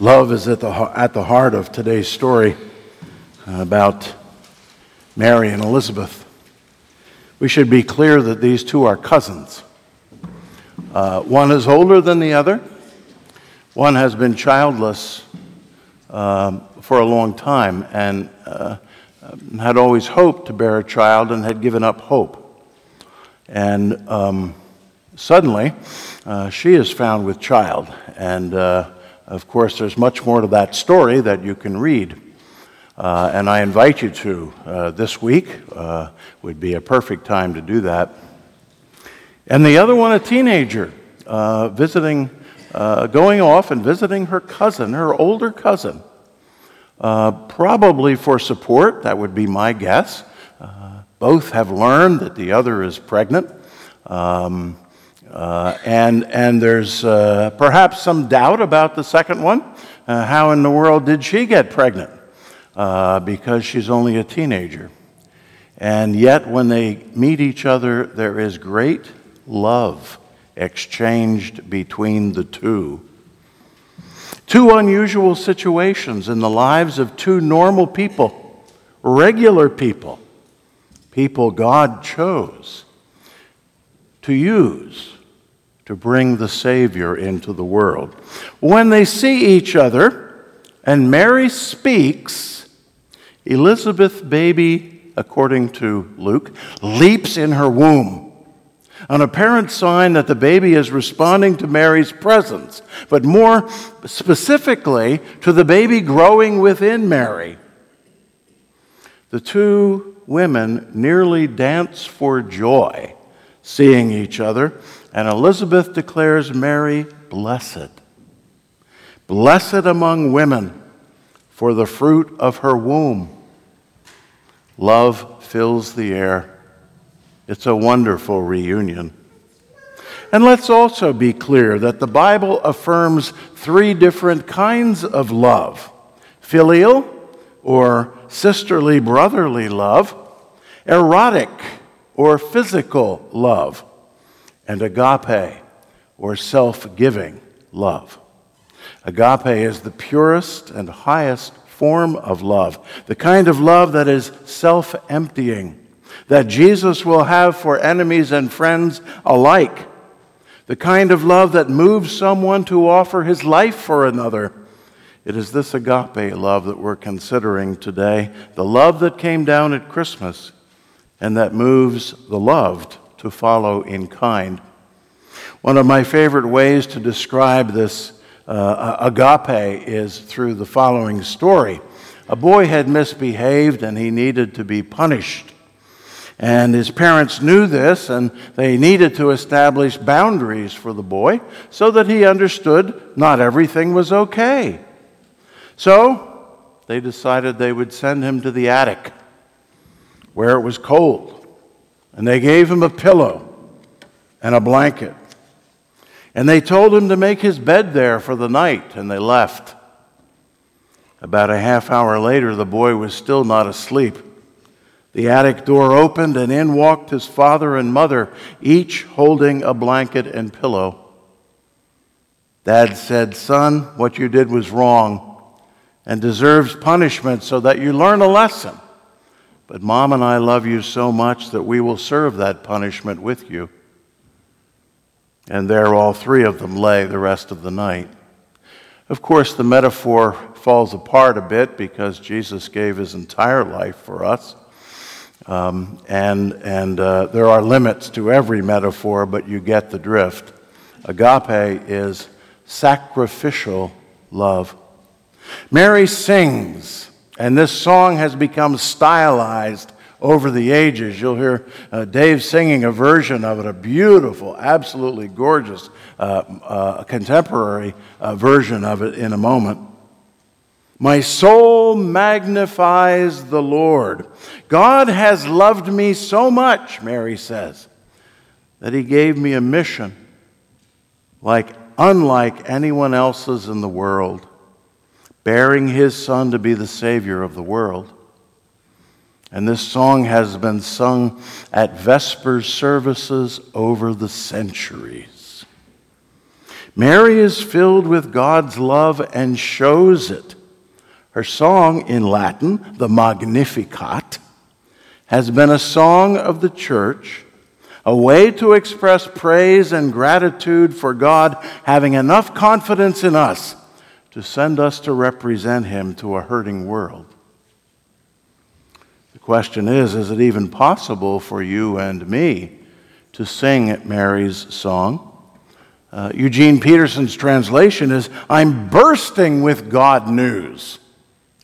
Love is at the, at the heart of today's story about Mary and Elizabeth. We should be clear that these two are cousins. Uh, one is older than the other, one has been childless um, for a long time and uh, had always hoped to bear a child and had given up hope. And um, suddenly, uh, she is found with child. And uh, of course, there's much more to that story that you can read. Uh, and I invite you to uh, this week, uh, would be a perfect time to do that. And the other one, a teenager, uh, visiting, uh, going off and visiting her cousin, her older cousin, uh, probably for support, that would be my guess. both have learned that the other is pregnant. Um, uh, and, and there's uh, perhaps some doubt about the second one. Uh, how in the world did she get pregnant? Uh, because she's only a teenager. And yet, when they meet each other, there is great love exchanged between the two. Two unusual situations in the lives of two normal people, regular people, people God chose to use to bring the Savior into the world. When they see each other and Mary speaks, Elizabeth, baby, according to Luke, leaps in her womb. An apparent sign that the baby is responding to Mary's presence, but more specifically to the baby growing within Mary. The two women nearly dance for joy seeing each other and Elizabeth declares Mary blessed. Blessed among women, for the fruit of her womb. Love fills the air. It's a wonderful reunion. And let's also be clear that the Bible affirms three different kinds of love filial, or sisterly brotherly love, erotic, or physical love and agape, or self giving love. Agape is the purest and highest form of love, the kind of love that is self emptying, that Jesus will have for enemies and friends alike, the kind of love that moves someone to offer his life for another. It is this agape love that we're considering today, the love that came down at Christmas and that moves the loved to follow in kind. One of my favorite ways to describe this uh, agape is through the following story. A boy had misbehaved and he needed to be punished. And his parents knew this, and they needed to establish boundaries for the boy so that he understood not everything was okay. So they decided they would send him to the attic where it was cold. And they gave him a pillow and a blanket. And they told him to make his bed there for the night, and they left. About a half hour later, the boy was still not asleep. The attic door opened, and in walked his father and mother, each holding a blanket and pillow. Dad said, Son, what you did was wrong and deserves punishment so that you learn a lesson. But mom and I love you so much that we will serve that punishment with you. And there all three of them lay the rest of the night. Of course, the metaphor falls apart a bit because Jesus gave his entire life for us. Um, and and uh, there are limits to every metaphor, but you get the drift. Agape is sacrificial love. Mary sings and this song has become stylized over the ages. You'll hear uh, Dave singing a version of it, a beautiful, absolutely gorgeous uh, uh, contemporary uh, version of it in a moment. My soul magnifies the Lord. God has loved me so much, Mary says, that he gave me a mission like unlike anyone else's in the world bearing his son to be the Savior of the world. And this song has been sung at Vespers services over the centuries. Mary is filled with God's love and shows it. Her song in Latin, the Magnificat, has been a song of the church, a way to express praise and gratitude for God having enough confidence in us to send us to represent Him to a hurting world. The question is is it even possible for you and me to sing Mary's song? Uh, Eugene Peterson's translation is I'm bursting with God news.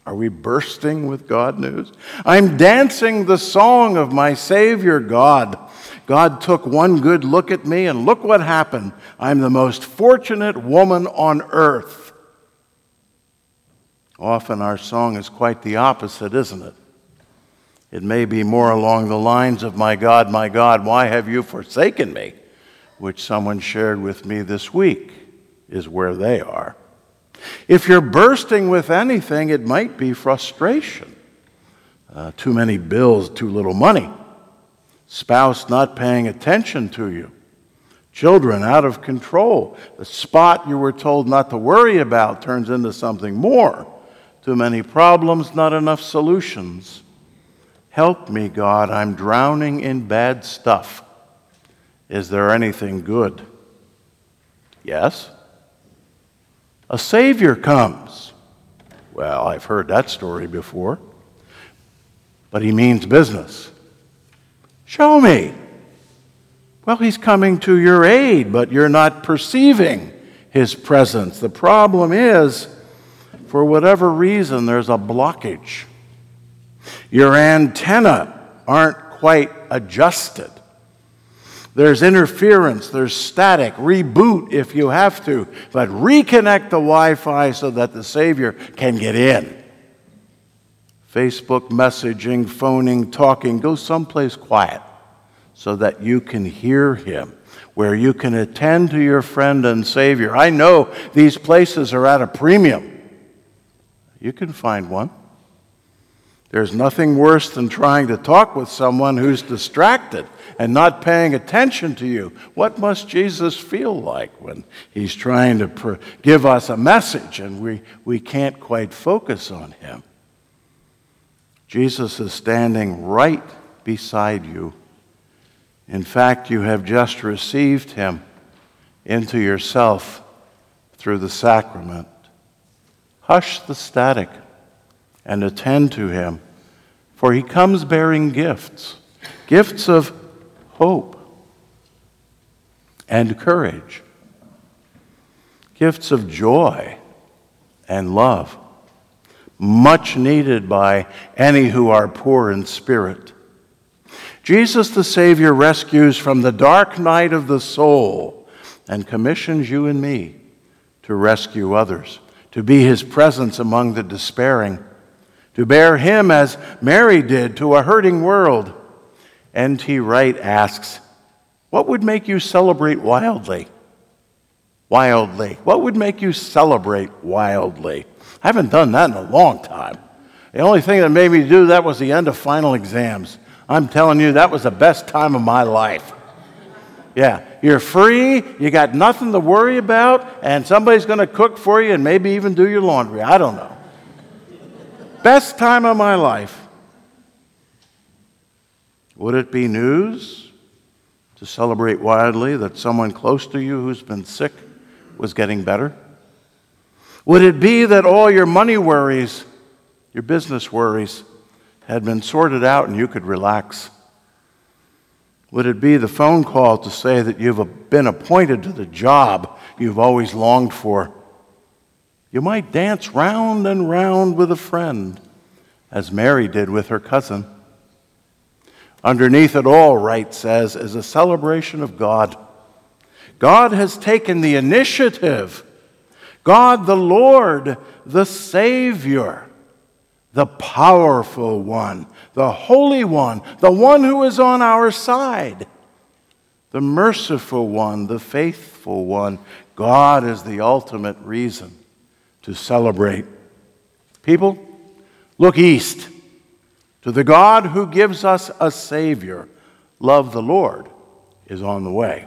Are we bursting with God news? I'm dancing the song of my Savior God. God took one good look at me, and look what happened. I'm the most fortunate woman on earth. Often our song is quite the opposite, isn't it? It may be more along the lines of, My God, my God, why have you forsaken me? which someone shared with me this week, is where they are. If you're bursting with anything, it might be frustration. Uh, too many bills, too little money. Spouse not paying attention to you. Children out of control. The spot you were told not to worry about turns into something more. Too many problems, not enough solutions. Help me, God. I'm drowning in bad stuff. Is there anything good? Yes a Savior comes. Well, I've heard that story before. But he means business. Show me. Well, he's coming to your aid, but you're not perceiving his presence. The problem is, for whatever reason, there's a blockage. Your antenna aren't quite adjusted. There's interference, there's static. Reboot if you have to, but reconnect the Wi Fi so that the Savior can get in. Facebook messaging, phoning, talking, go someplace quiet so that you can hear Him, where you can attend to your friend and Savior. I know these places are at a premium. You can find one. There's nothing worse than trying to talk with someone who's distracted and not paying attention to you. What must Jesus feel like when he's trying to pr- give us a message and we, we can't quite focus on him? Jesus is standing right beside you. In fact, you have just received him into yourself through the sacrament. Hush the static and attend to him, for he comes bearing gifts gifts of hope, and courage, gifts of joy and love, much needed by any who are poor in spirit. Jesus the Savior rescues from the dark night of the soul and commissions you and me to rescue others, to be his presence among the despairing, to bear him as Mary did to a hurting world N.T. Wright asks, What would make you celebrate wildly? Wildly. What would make you celebrate wildly? I haven't done that in a long time. The only thing that made me do that was the end of final exams. I'm telling you, that was the best time of my life. Yeah, you're free, you got nothing to worry about, and somebody's going to cook for you and maybe even do your laundry. I don't know. Best time of my life. Would it be news to celebrate wildly that someone close to you who's been sick was getting better? Would it be that all your money worries, your business worries, had been sorted out and you could relax? Would it be the phone call to say that you've been appointed to the job you've always longed for? You might dance round and round with a friend, as Mary did with her cousin. Underneath it all, Wright says, is a celebration of God. God has taken the initiative. God, the Lord, the Savior, the powerful one, the Holy One, the one who is on our side, the merciful one, the faithful one. God is the ultimate reason to celebrate. People, look east. To the God who gives us a Savior, love the Lord is on the way.